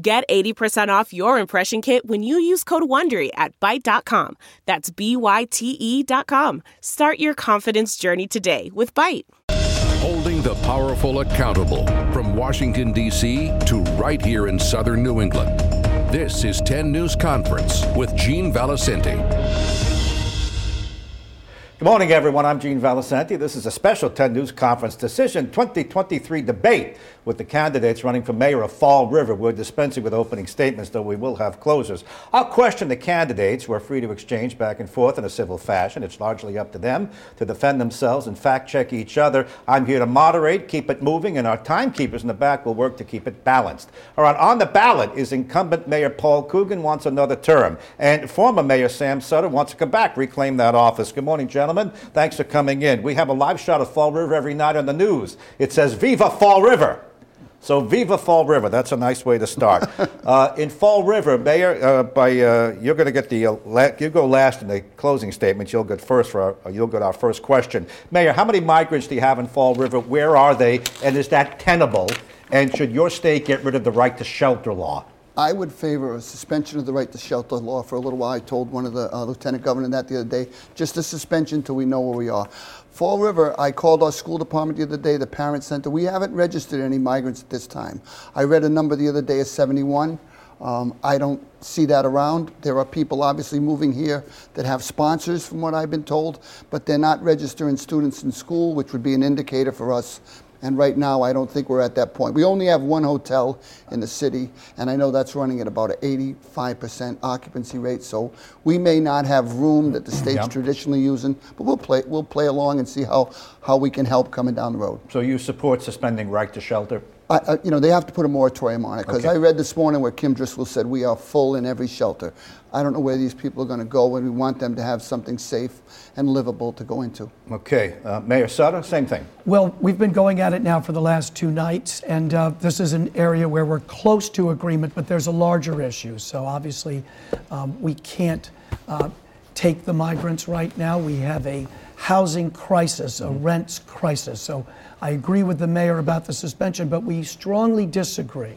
Get 80% off your impression kit when you use code WONDERY at Byte.com. That's B-Y-T-E dot com. Start your confidence journey today with Byte. Holding the powerful accountable from Washington, D.C. to right here in southern New England. This is 10 News Conference with Gene Valicenti. Good morning, everyone. I'm Gene Valicenti. This is a special 10 News Conference Decision 2023 debate with the candidates running for mayor of Fall River. We're dispensing with opening statements, though we will have closers. I'll question the candidates. We're free to exchange back and forth in a civil fashion. It's largely up to them to defend themselves and fact check each other. I'm here to moderate, keep it moving, and our timekeepers in the back will work to keep it balanced. All right, on the ballot is incumbent Mayor Paul Coogan wants another term, and former Mayor Sam Sutter wants to come back, reclaim that office. Good morning, gentlemen. Thanks for coming in. We have a live shot of Fall River every night on the news. It says, Viva Fall River. So Viva Fall River. That's a nice way to start. uh, in Fall River, Mayor, uh, by uh, you're going to get the uh, la- you go last in the closing statements. You'll get first for our, uh, you'll get our first question. Mayor, how many migrants do you have in Fall River? Where are they? And is that tenable? And should your state get rid of the right to shelter law? I would favor a suspension of the right to shelter law for a little while. I told one of the uh, lieutenant governor that the other day. Just a suspension until we know where we are. Fall River, I called our school department the other day, the parent center. We haven't registered any migrants at this time. I read a number the other day of 71. Um, I don't see that around. There are people obviously moving here that have sponsors, from what I've been told, but they're not registering students in school, which would be an indicator for us and right now, I don't think we're at that point. We only have one hotel in the city, and I know that's running at about an 85% occupancy rate. So we may not have room that the state's yep. traditionally using, but we'll play we'll play along and see how how we can help coming down the road. So you support suspending right to shelter? I, I, you know, they have to put a moratorium on it because okay. I read this morning where Kim Driscoll said we are full in every shelter. I don't know where these people are going to go, and we want them to have something safe and livable to go into. Okay, uh, Mayor Sutter, same thing. Well, we've been going at it now for the last two nights, and uh, this is an area where we're close to agreement, but there's a larger issue. So obviously, um, we can't uh, take the migrants right now. We have a housing crisis, a mm-hmm. rents crisis. So I agree with the mayor about the suspension, but we strongly disagree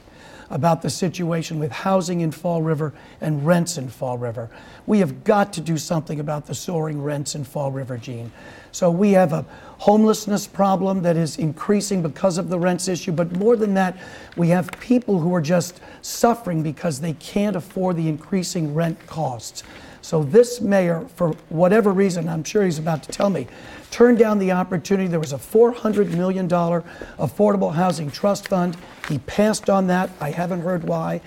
about the situation with housing in Fall River and rents in Fall River. We have got to do something about the soaring rents in Fall River, Gene. So we have a homelessness problem that is increasing because of the rents issue, but more than that, we have people who are just suffering because they can't afford the increasing rent costs. So this mayor, for whatever reason, I'm sure he's about to tell me, turned down the opportunity. There was a $400 million affordable housing trust fund. He passed on that. I haven't heard why.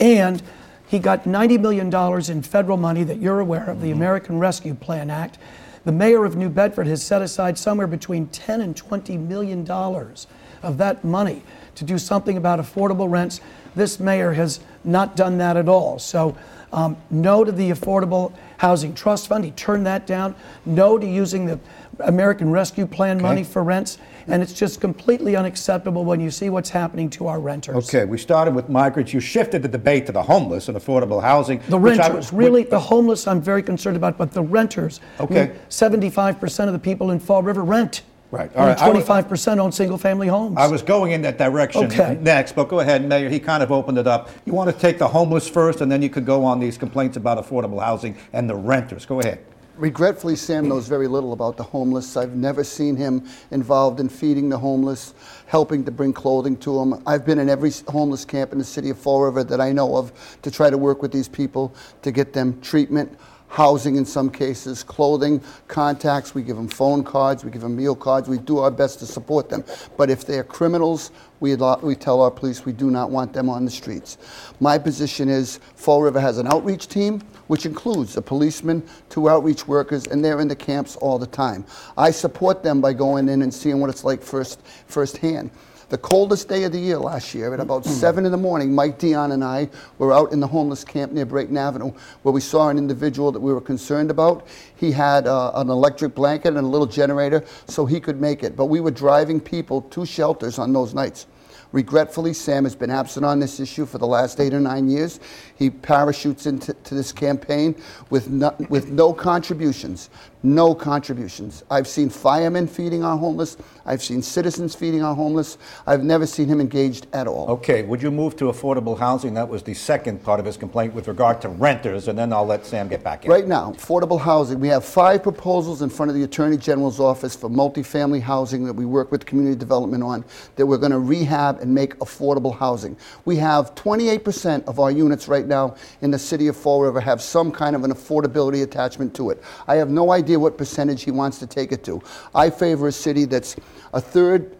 And he got $90 million in federal money that you're aware of, the mm-hmm. American Rescue Plan Act. The mayor of New Bedford has set aside somewhere between 10 and 20 million dollars of that money to do something about affordable rents. This mayor has not done that at all. So um, no to the Affordable Housing Trust Fund. He turned that down. No to using the American Rescue Plan okay. money for rents. And it's just completely unacceptable when you see what's happening to our renters. Okay, we started with migrants. You shifted the debate to the homeless and affordable housing. The renters, I, really, the homeless I'm very concerned about, but the renters. Okay. 75% of the people in Fall River rent. Right. All right. Twenty-five percent own single-family homes. I was going in that direction okay. next, but go ahead, Mayor. He kind of opened it up. You want to take the homeless first, and then you could go on these complaints about affordable housing and the renters. Go ahead. Regretfully, Sam knows very little about the homeless. I've never seen him involved in feeding the homeless, helping to bring clothing to them. I've been in every homeless camp in the city of Fall River that I know of to try to work with these people to get them treatment housing in some cases, clothing, contacts. We give them phone cards, we give them meal cards. We do our best to support them. But if they're criminals, we, we tell our police we do not want them on the streets. My position is Fall River has an outreach team, which includes a policeman, two outreach workers, and they're in the camps all the time. I support them by going in and seeing what it's like first firsthand. The coldest day of the year last year, at about 7 in the morning, Mike Dion and I were out in the homeless camp near Brayton Avenue where we saw an individual that we were concerned about. He had uh, an electric blanket and a little generator so he could make it. But we were driving people to shelters on those nights. Regretfully, Sam has been absent on this issue for the last eight or nine years. He parachutes into to this campaign with no, with no contributions. No contributions. I've seen firemen feeding our homeless. I've seen citizens feeding our homeless. I've never seen him engaged at all. Okay, would you move to affordable housing? That was the second part of his complaint with regard to renters, and then I'll let Sam get back in. Right now, affordable housing, we have five proposals in front of the Attorney General's office for multifamily housing that we work with community development on that we're going to rehab and make affordable housing. We have 28% of our units right now in the city of Fall River have some kind of an affordability attachment to it. I have no idea what percentage he wants to take it to. I favor a city that's a third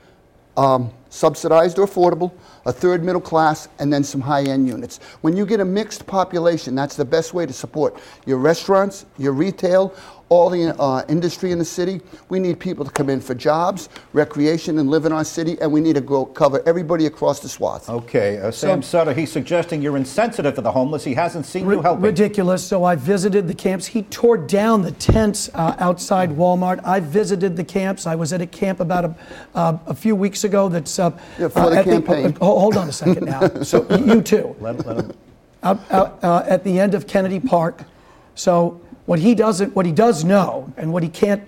um, subsidized or affordable, a third middle class, and then some high end units. When you get a mixed population, that's the best way to support your restaurants, your retail, all the uh, industry in the city. We need people to come in for jobs, recreation, and live in our city, and we need to go cover everybody across the swath. Okay, uh, Sam Sutter, he's suggesting you're insensitive to the homeless. He hasn't seen you helping. Ridiculous. So I visited the camps. He tore down the tents uh, outside Walmart. I visited the camps. I was at a camp about a, uh, a few weeks ago that's. Uh, Yeah, for the at campaign. Uh, hold on a second now. so you too. Let- let him- out, out, uh, at the end of Kennedy Park. So what he doesn't, what he does know, and what he can't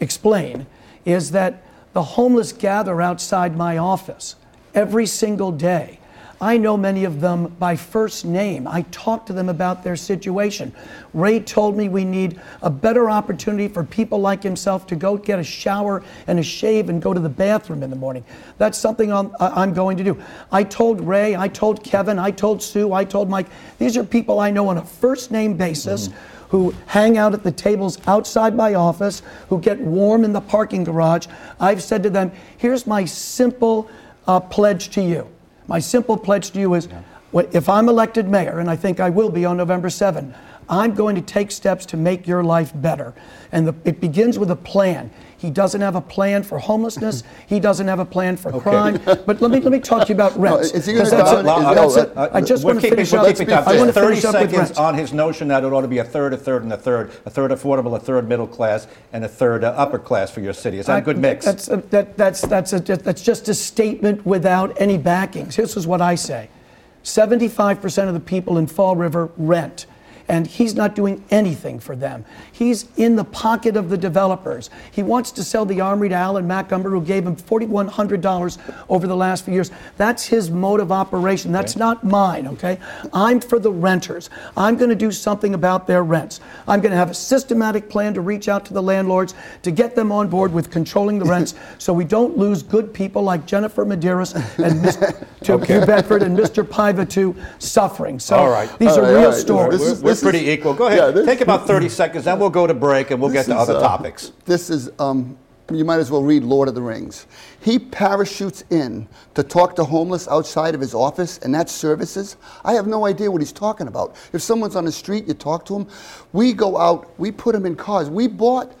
explain, is that the homeless gather outside my office every single day. I know many of them by first name. I talk to them about their situation. Ray told me we need a better opportunity for people like himself to go get a shower and a shave and go to the bathroom in the morning. That's something I'm, I'm going to do. I told Ray, I told Kevin, I told Sue, I told Mike. These are people I know on a first name basis who hang out at the tables outside my office, who get warm in the parking garage. I've said to them, here's my simple uh, pledge to you. My simple pledge to you is what, if I'm elected mayor, and I think I will be on November 7, I'm going to take steps to make your life better. And the, it begins with a plan. He doesn't have a plan for homelessness. he doesn't have a plan for crime. But let me let me talk to you about rents. is he gonna 'cause that's down- a- is- that's no, Uh, I just want to finish up. I want to 30 finish up with seconds on his notion that it ought to be a third, a third, and a third, a third affordable, a third middle class, and a third uh, upper class for your city. Is that a good mix? That's a, that, that's that's a, that's just a statement without any backings. This is what I say: 75% of the people in Fall River rent. And he's not doing anything for them. He's in the pocket of the developers. He wants to sell the Armory to Alan Macomber, who gave him $4,100 over the last few years. That's his mode of operation. That's not mine, okay? I'm for the renters. I'm going to do something about their rents. I'm going to have a systematic plan to reach out to the landlords to get them on board with controlling the rents so we don't lose good people like Jennifer Medeiros and Mr. Okay. Hugh Bedford and Mr. Paiva to suffering. So All right. these All are right, real right. stories. This is- we're pretty equal. Go ahead. yeah, this- Take about 30 seconds, then we'll go to break and we'll get to is, other uh, topics. This is, um, you might as well read Lord of the Rings. He parachutes in to talk to homeless outside of his office, and that's services. I have no idea what he's talking about. If someone's on the street, you talk to them. We go out, we put them in cars. We bought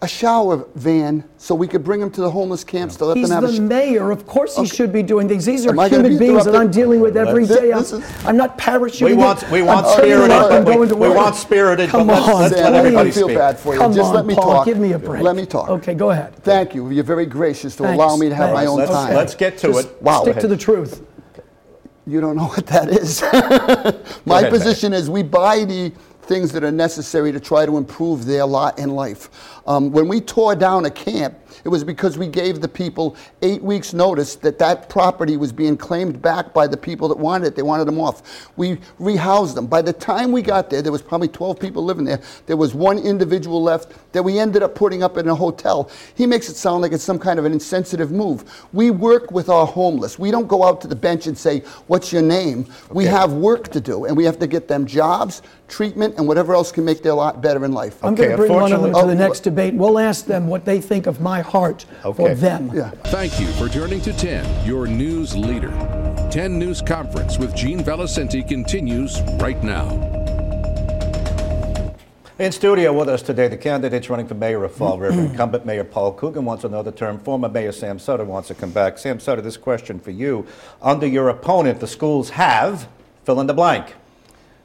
a shower van so we could bring them to the homeless camps to let He's them have the a sh- mayor. Of course, he Okay. should be doing things. These are Am I gonna human be beings that I'm interrupted? dealing with every This- day. I'm, this is- I'm not parachuting. We want, we want I'm turning spirited, around and we, going to we work. want spirited, Come but let's, on, let's Sam, let I everybody feel speak. bad for you. Come Just on, let me Paul, talk. give me a break. Let me talk. Okay, go ahead. Thank you. You're very gracious to Thanks. allow me to have my Thanks. own Let's, time. let's get to Just it. Wow. Stick to the truth. You don't know what that is. My ahead, position is we buy the things that are necessary to try to improve their lot in life. Um, when we tore down a camp, it was because we gave the people eight weeks' notice that that property was being claimed back by the people that wanted it. They wanted them off. We rehoused them. By the time we got there, there was probably 12 people living there. There was one individual left that we ended up putting up in a hotel. He makes it sound like it's some kind of an insensitive move. We work with our homeless. We don't go out to the bench and say, What's your name? We have work to do, and we have to get them jobs, treatment, and whatever else can make their lot better in life. I'm Okay, going to bring one of them to the next debate. We'll ask them what they think of my heart for them. Yeah. Thank you for turning to 10, your news leader. 10 News Conference with Gene Valicenti continues right now. In studio with us today, the candidates running for mayor of Fall River. Mm-hmm. Incumbent Mayor Paul Coogan wants another term. Former Mayor Sam Sutter wants to come back. Sam Sutter, this question for you. Under your opponent, the schools have fill in the blank.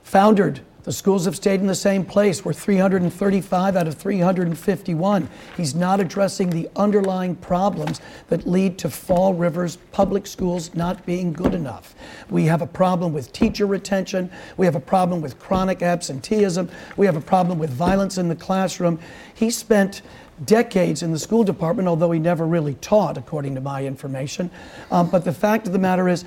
Foundered. The schools have stayed in the same place. We're 335 out of 351. He's not addressing the underlying problems that lead to Fall River's public schools not being good enough. We have a problem with teacher retention. We have a problem with chronic absenteeism. We have a problem with violence in the classroom. He spent decades in the school department, although he never really taught, according to my information. Um, but the fact of the matter is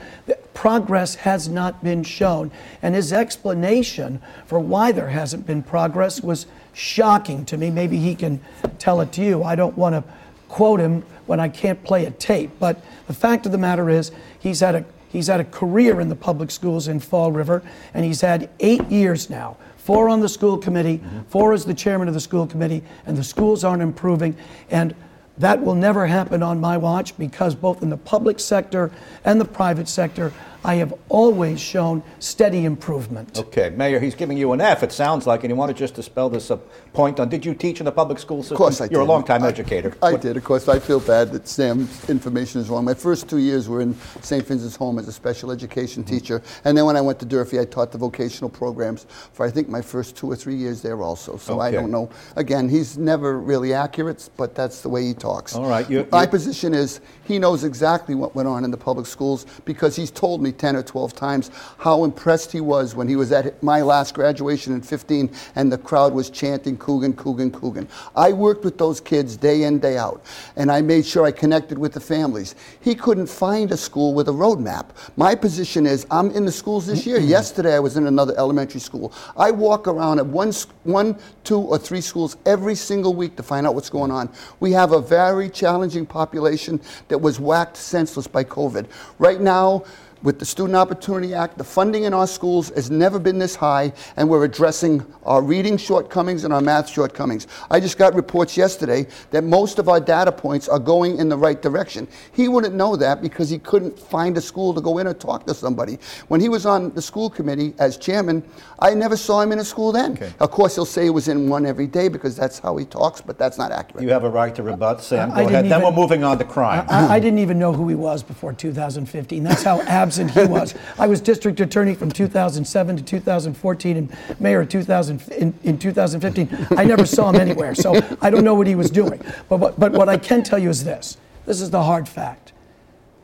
progress has not been shown. And his explanation for why there hasn't been progress was shocking to me. Maybe he can tell it to you. I don't want to quote him when I can't play a tape. But the fact of the matter is, he's had a He's had a career in the public schools in Fall River, and he's had eight years now four on the school committee, mm-hmm. four as the chairman of the school committee, and the schools aren't improving. And that will never happen on my watch because both in the public sector and the private sector, I have always shown steady improvement. Okay, Mayor, he's giving you an F, it sounds like, and you want to just dispel this uh, point on, did you teach in the public school system? Of course I did. You're a longtime I- educator. I What- did. Of course, I feel bad that Sam's information is wrong. My first two years were in St. Vincent's Home as a special education Mm-hmm. teacher. And then when I went to Durfee, I taught the vocational programs for, I think, my first two or three years there also. So I don't know. Again, he's never really accurate, but that's the way he talks. All right, you- My you- position is he knows exactly what went on in the public schools because he's told me 10 or 12 times how impressed he was when he was at my last graduation in 15 and the crowd was chanting Coogan, Coogan, Coogan. I worked with those kids day in, day out, and I made sure I connected with the families. He couldn't find a school with a roadmap. My position is I'm in the schools this year. Mm-hmm. Yesterday I was in another elementary school. I walk around at one, one, two, or three schools every single week to find out what's going on. We have a very challenging population that was whacked senseless by COVID. Right now, with the Student Opportunity Act, the funding in our schools has never been this high, and we're addressing our reading shortcomings and our math shortcomings. I just got reports yesterday that most of our data points are going in the right direction. He wouldn't know that because he couldn't find a school to go in or talk to somebody. When he was on the school committee as chairman, I never saw him in a school then. Okay. Of course, he'll say he was in one every day because that's how he talks, but that's not accurate. You have a right to rebut, Sam. I Go ahead. didn't Then we're moving on to crime. I, I didn't even know who he was before 2015. That's how absent he was. I was district attorney from 2007 to 2014 and mayor in, 2000, in, in 2015. I never saw him anywhere, so I don't know what he was doing. But, what- but what I can tell you is this this is the hard fact.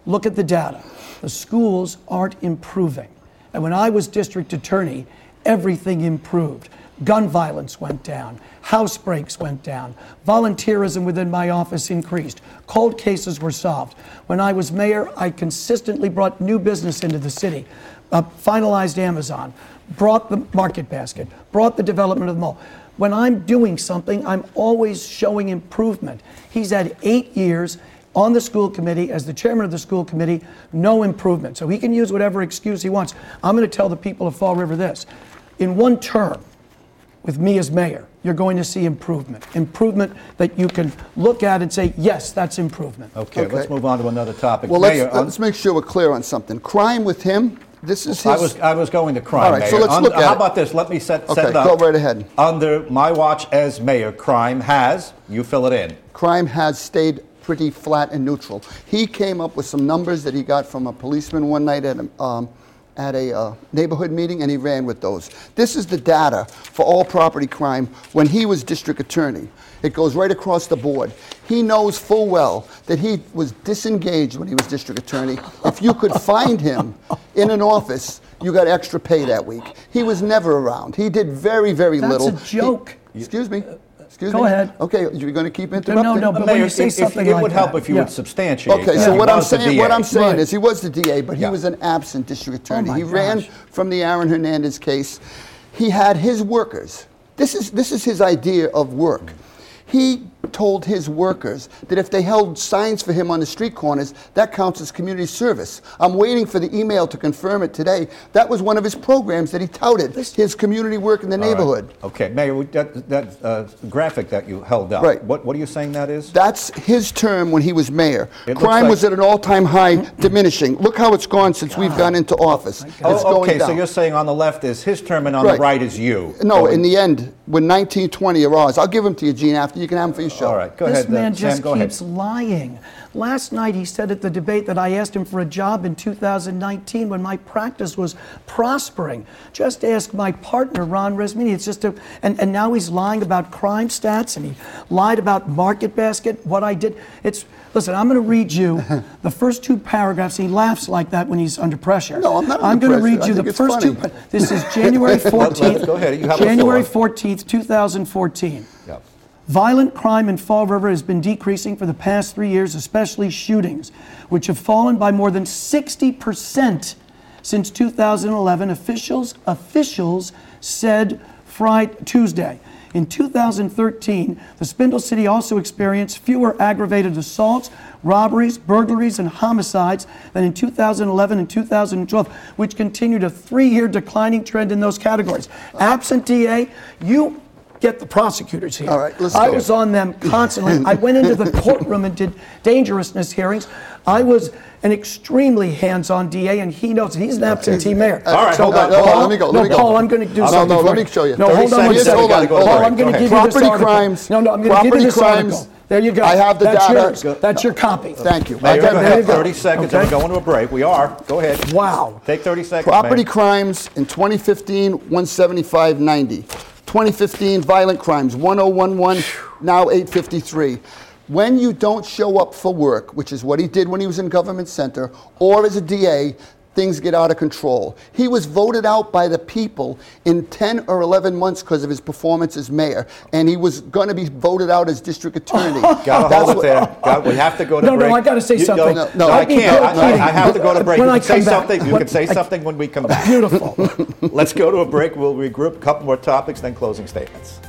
Look at the data. The schools aren't improving. And when I was district attorney, everything improved. Gun violence went down, house breaks went down, volunteerism within my office increased, cold cases were solved. When I was mayor, I consistently brought new business into the city, uh, finalized Amazon, brought the market basket, brought the development of the mall. When I'm doing something, I'm always showing improvement. He's had eight years on the school committee as the chairman of the school committee, no improvement. So he can use whatever excuse he wants. I'm going to tell the people of Fall River this. In one term, with me as mayor, you're going to see improvement. Improvement that you can look at and say, yes, that's improvement. Okay, Okay. let's move on to another topic. well, Mayor, let's, on- let's make sure we're clear on something. Crime with him, this is his. I was I was going to crime. All right, so Mayor. let's look at How it. about this? Let me set, set Okay, it up. go right ahead. Under my watch as mayor, crime has you fill it in. crime has stayed pretty flat and neutral. He came up with some numbers that he got from a policeman one night at a, um, at a uh, neighborhood meeting, and he ran with those. This is the data for all property crime when he was district attorney. It goes right across the board. He knows full well that he was disengaged when he was district attorney. If you could find him in an office, you got extra pay that week. He was never around. He did very, very That's little. That's a joke. He- excuse me. Excuse Go me. ahead. Okay, you're going to keep interrupting? no, no, but when Mayor, you say if- if- something it like would help that, if you yeah. would substantiate. Okay, that so he what I'm was the saying, what I'm saying Right. is he was the DA, but he Yeah. was an absent district oh attorney. Oh my he ran from the Aaron Hernandez case. He had his workers. This is this is his idea of work. He told his workers that if they held signs for him on the street corners, that counts as community service. I'm waiting for the email to confirm it today. That was one of his programs that he touted, his community work in the All right. neighborhood. Okay, Mayor, that, that uh, graphic that you held up. Right. What, what are you saying that is? That's his term when he was mayor. It Crime like- was at an all-time high, diminishing. Look how it's gone since we've gone into office. It's Oh, going okay, so you're saying on the left is his term and on the Right. right is you. No, Going- in the end, when 1920 are ours, I'll give them to you, Gene, after you can have them for your show. All right, go this ahead. uh, man Sam, just go ahead. keeps lying. Last night he said at the debate that I asked him for a job in 2019 when my practice was prospering. Just ask my partner Ron Resmini. It's just a and, and now he's lying about crime stats and he lied about Market Basket. What I did. It's listen. I'm going to read you the first two paragraphs. He laughs like that when he's under pressure. No, I'm not I'm going to read you the first two. funny. pa- This is January 14th. Go ahead, you have January 14th, 2014. Yep. Violent crime in Fall River has been decreasing for the past three years, especially shootings, which have fallen by more than 60% since 2011. Officials officials said Friday, Tuesday. In 2013, the Spindle City also experienced fewer aggravated assaults, robberies, burglaries, and homicides than in 2011 and 2012, which continued a three-year declining trend in those categories. Absent DA, you get the prosecutors here. All right, let's I go. was on them constantly. I went into the courtroom and did dangerousness hearings. I was an extremely hands-on DA, and he knows he's an absentee mayor. All right, hold on, Uh, no, on. let me go, let no, me go. Paul, I'm going to do No, something. no, for let me show you. No, hold on one seconds, second. we gotta go Paul. I'm going to give ahead. you this Property article. crimes. No, no, I'm going to give Property you this crimes. article. There you go. I have the That's data. yours. That's your copy. Thank you. Mayor, I you're going to there have you go. 30 seconds Okay. and we're going to a break. We are. Go ahead. Wow. Take 30 seconds, Property Mayor. crimes in 2015, 175.90. 2015 violent crimes, 1011, now 853. When you don't show up for work, which is what he did when he was in government center, or as a DA, things get out of control. He was voted out by the people in 10 or 11 months because of his performance as mayor, and he was going to be voted out as district attorney. Got to hold it there. Got, we have to go to No, no, break. I gotta say You something. No, No, I I'd can't. I. I- I have to go to break. When you I can say back. something. You When- can say I- something when we come back. Beautiful. Let's go to a break. We'll regroup. A couple more topics, then closing statements.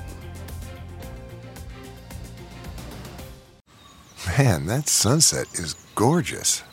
Man, that sunset is gorgeous.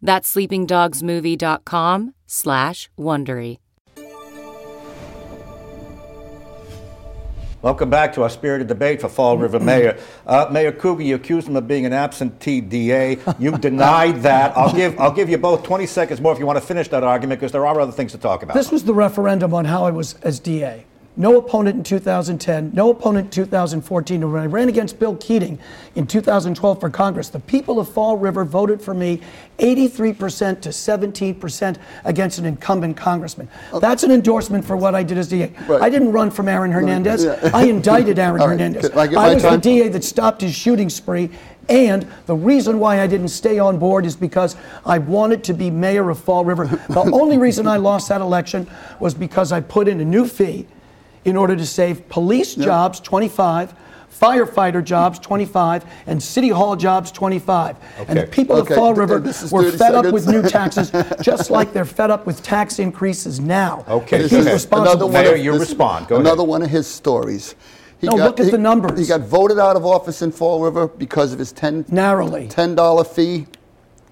That's sleepingdogsmovie.com slash Wondery. Welcome back to our spirited debate for Fall River Mayor. Uh, Mayor Coogan, you accused him of being an absentee DA. You denied that. I'll give I'll give you both 20 seconds more if you want to finish that argument because there are other things to talk about. This was the referendum on how I was as DA. No opponent in 2010, no opponent in 2014. And when I ran against Bill Keating in 2012 for Congress, the people of Fall River voted for me 83% to 17% against an incumbent congressman. That's an endorsement for what I did as DA. Right. I didn't run from Aaron Hernandez. yeah. I indicted Aaron right, Hernandez. I my was the? DA that stopped his shooting spree. And the reason why I didn't stay on board is because I wanted to be mayor of Fall River. The only reason I lost that election was because I put in a new fee in order to save police jobs 25, firefighter jobs 25, and city hall jobs 25. And the people Okay, of Fall River were 30 fed up with new taxes, just like they're fed up with tax increases now. Okay, He's go ahead. responsible. Mayor, of- you respond. Go another ahead. one of his stories. He No, look at he- the numbers. He got voted out of office in Fall River because of his 10 Narrowly. $10 fee,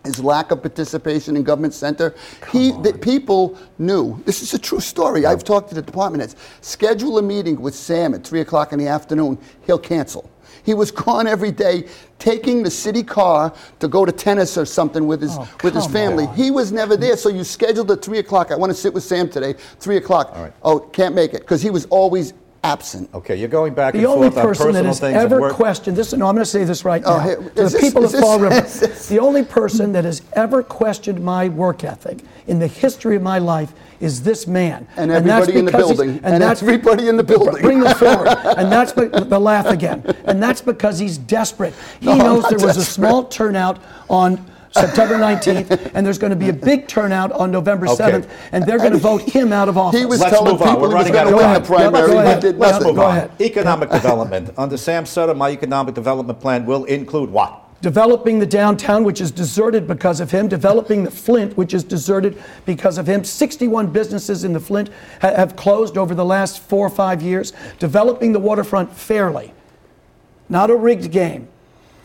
his lack of participation in government center. he, the people knew. This is a true story. I've talked to the department heads. Schedule a meeting with Sam at 3 o'clock in the afternoon. He'll cancel. He was gone every day, taking the city car to go to tennis or something with his Oh, with his family. on. He was never there, so you scheduled at three o'clock. I want to sit with Sam today, three o'clock. Right. Oh, can't make it because he was always absent. Okay, you're going back The and only forth on person that has ever questioned this, no, I'm going to say this right Oh, now. hey, to the this- people of Fall River, this- the only person that has ever questioned my work ethic in the history of my life is this man. And that's everybody in the building. And that's everybody in the building. Bring them forward. And that's the laugh again. And that's because he's desperate. He No, knows there was a small turnout on September 19th, and there's going to be a big turnout on November Okay. 7th, and they're going to vote him out of office. He was Let's telling move on. people We're he running out of time. the primary, Go but ahead. did Let's nothing. Go ahead. Economic development. Under Sam Sutter, my economic development plan will include what? developing the downtown, which is deserted because of him, developing the Flint, which is deserted because of him. 61 businesses in the Flint ha- have closed over the last four or five years, developing the waterfront fairly, not a rigged game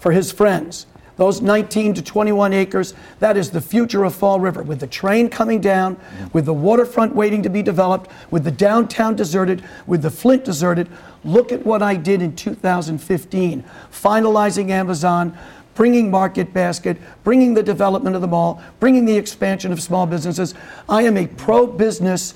for his friends. Those 19 to 21 acres, that is the future of Fall River. With the train coming down, with the waterfront waiting to be developed, with the downtown deserted, with the Flint deserted, look at what I did in 2015, finalizing Amazon, bringing Market Basket, bringing the development of the mall, bringing the expansion of small businesses. I am a pro business,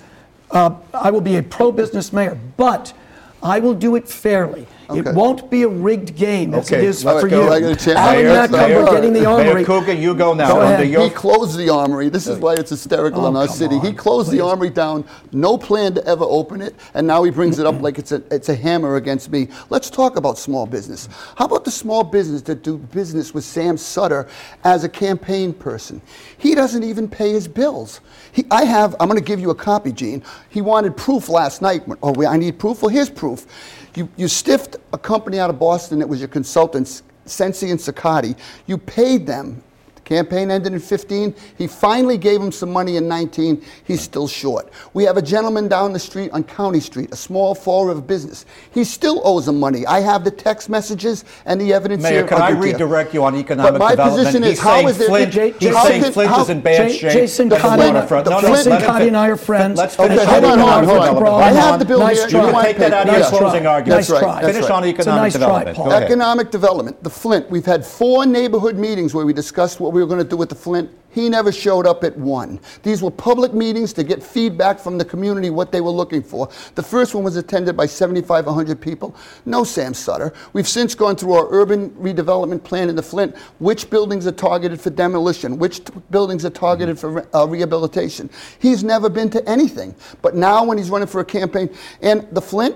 uh, I will be a pro business mayor, but I will do it fairly. Okay. It won't be a rigged game as it Okay, is let's for go you. right into it. Alan Mayor, Macomber Mayor, getting the Mayor armory. Coogan, you go now. Go ahead. He closed the armory. This is why it's hysterical Oh, on our come city. he on, closed the armory down, no plan to ever open it, and now he brings it up like it's a it's a hammer against me. Let's talk about small business. How about the small business that do business with Sam Sutter as a campaign person? He doesn't even pay his bills. He, I have. I'm going to give you a copy, Gene. He wanted proof last night. Oh, I need proof. Well, here's proof. You you stiffed a company out of Boston that was your consultants, Sensi and Siccardi. You paid them Campaign ended in 15. He finally gave him some money in 19. He's still short. We have a gentleman down the street on County Street, a small Fall River business. He still owes him money. I have the text messages and the evidence Mayor, here. can I redirect you on economic But my development? position He's is, how saying is there- Flint, J- he's how saying can- Flint how- is in bad J- shape. Jason Cotty, No, no, Flint- let Cotty and I are friends. Let's finish Okay, hold on, hold on, hold on. I have the bill Nice here. try. You want take that out of your closing argument. Nice try. Finish on economic development. Paul. Go ahead. Economic development, the Flint. We've had four neighborhood meetings where we discussed what we were going to do with the Flint. He never showed up at one. These were public meetings to get feedback from the community what they were looking for. The first one was attended by 7,500 people. No Sam Sutter. We've since gone through our urban redevelopment plan in the Flint. Which buildings are targeted for demolition? Which t- buildings are targeted for re- uh, rehabilitation? He's never been to anything. But now when he's running for a campaign, and the Flint,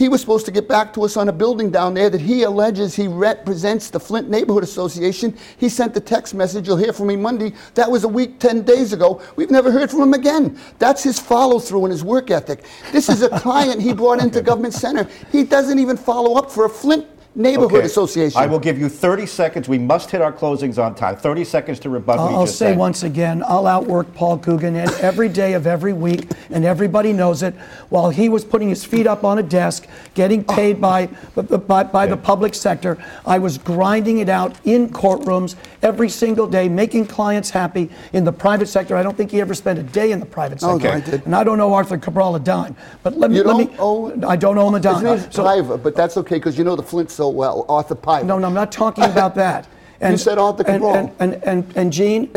he was supposed to get back to us on a building down there that he alleges he represents the Flint Neighborhood Association. He sent the text message, you'll hear from me Monday. That was a week, 10 days ago. We've never heard from him again. That's his follow through and his work ethic. This is a client he brought into Government Center. He doesn't even follow up for a Flint Neighborhood Okay. Association. I will give you 30 seconds. We must hit our closings on time. 30 seconds to rebut I'll, I'll say said. once again, I'll outwork Paul Coogan and every day of every week, and everybody knows it. While he was putting his feet up on a desk, getting paid oh. by, by, by the public sector, I was grinding it out in courtrooms every single day, making clients happy in the private sector. I don't think he ever spent a day in the private Oh, sector. no, I did. And I don't know Arthur Cabral a dime. But let me, You let me, owe- I don't owe him a His dime. name's So- but that's okay because you know the Flint so well. Arthur Piva. no, no, I'm not talking about that. You said Arthur and, Cabral. and, and, and, and Gene,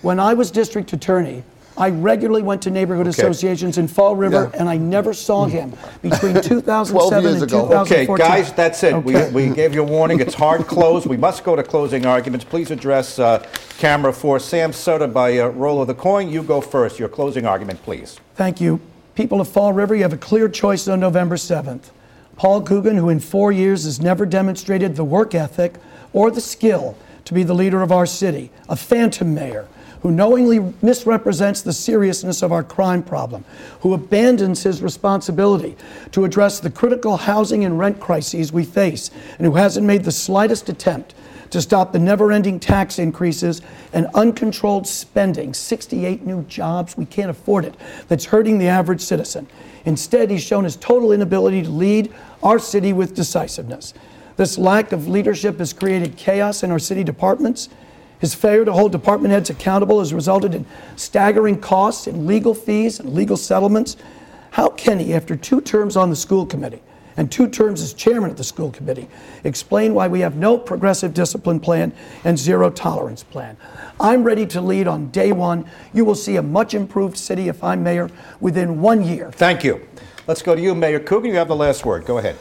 when I was district attorney, I regularly went to neighborhood Okay. associations in Fall River, Yeah. and I never saw him between 2007 years and ago. 2014. Okay, guys, that's it. Okay. We, we gave you a warning. It's hard close. We must go to closing arguments. Please address uh, camera four. Sam Sutter by uh, roll of the coin. You go first. Your closing argument, please. Thank you. People of Fall River, you have a clear choice on November 7th. Paul Coogan, who in four years has never demonstrated the work ethic or the skill to be the leader of our city, a phantom mayor who knowingly misrepresents the seriousness of our crime problem, who abandons his responsibility to address the critical housing and rent crises we face, and who hasn't made the slightest attempt to stop the never ending tax increases and uncontrolled spending 68 new jobs. We can't afford it. That's hurting the average citizen. Instead, he's shown his total inability to lead our city with decisiveness. This lack of leadership has created chaos in our city departments. His failure to hold department heads accountable has resulted in staggering costs in legal fees and legal settlements. How can he, after two terms on the school committee, and two terms as chairman of the school committee, explain why we have no progressive discipline plan and zero tolerance plan. I'm ready to lead on day one. You will see a much improved city if I'm mayor within one year. Thank you. Let's go to you, Mayor Coogan. You have the last word. Go ahead.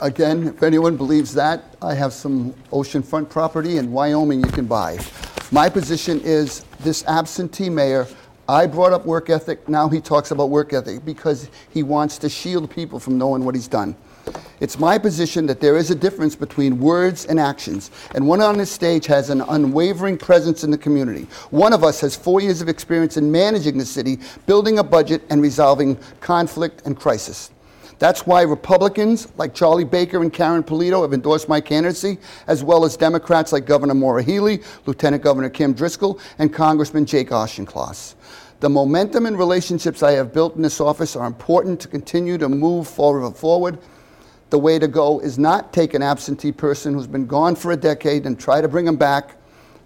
Again, if anyone believes that, I have some oceanfront property in Wyoming you can buy. My position is this absentee mayor, I brought up work ethic, now he talks about work ethic because he wants to shield people from knowing what he's done. It's my position that there is a difference between words and actions, and one on this stage has an unwavering presence in the community. One of us has four years of experience in managing the city, building a budget, and resolving conflict and crisis. That's why Republicans like Charlie Baker and Karen Polito have endorsed my candidacy, as well as Democrats like Governor Maura Healey, Lieutenant Governor Kim Driscoll, and Congressman Jake Auchincloss. The momentum and relationships I have built in this office are important to continue to move forward. The way to go is not take an absentee person who's been gone for a decade and try to bring him back.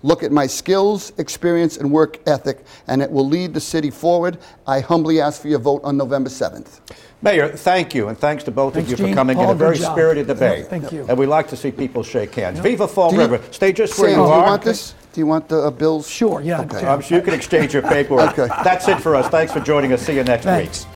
Look at my skills, experience, and work ethic, and it will lead the city forward. I humbly ask for your vote on November 7th. Mayor, thank you, and thanks to both Thanks, of you for Gene. coming in Paul, a very job. spirited debate. Yeah, thank you. And we like to see people shake hands. Viva Fall Do you- River. Stay just where Sam, you do you want this? Do you want the uh, bills? Sure, yeah. Okay. yeah. I'm sure you can exchange your paperwork. Okay. That's it for us. Thanks for joining us. See you next Thanks. week.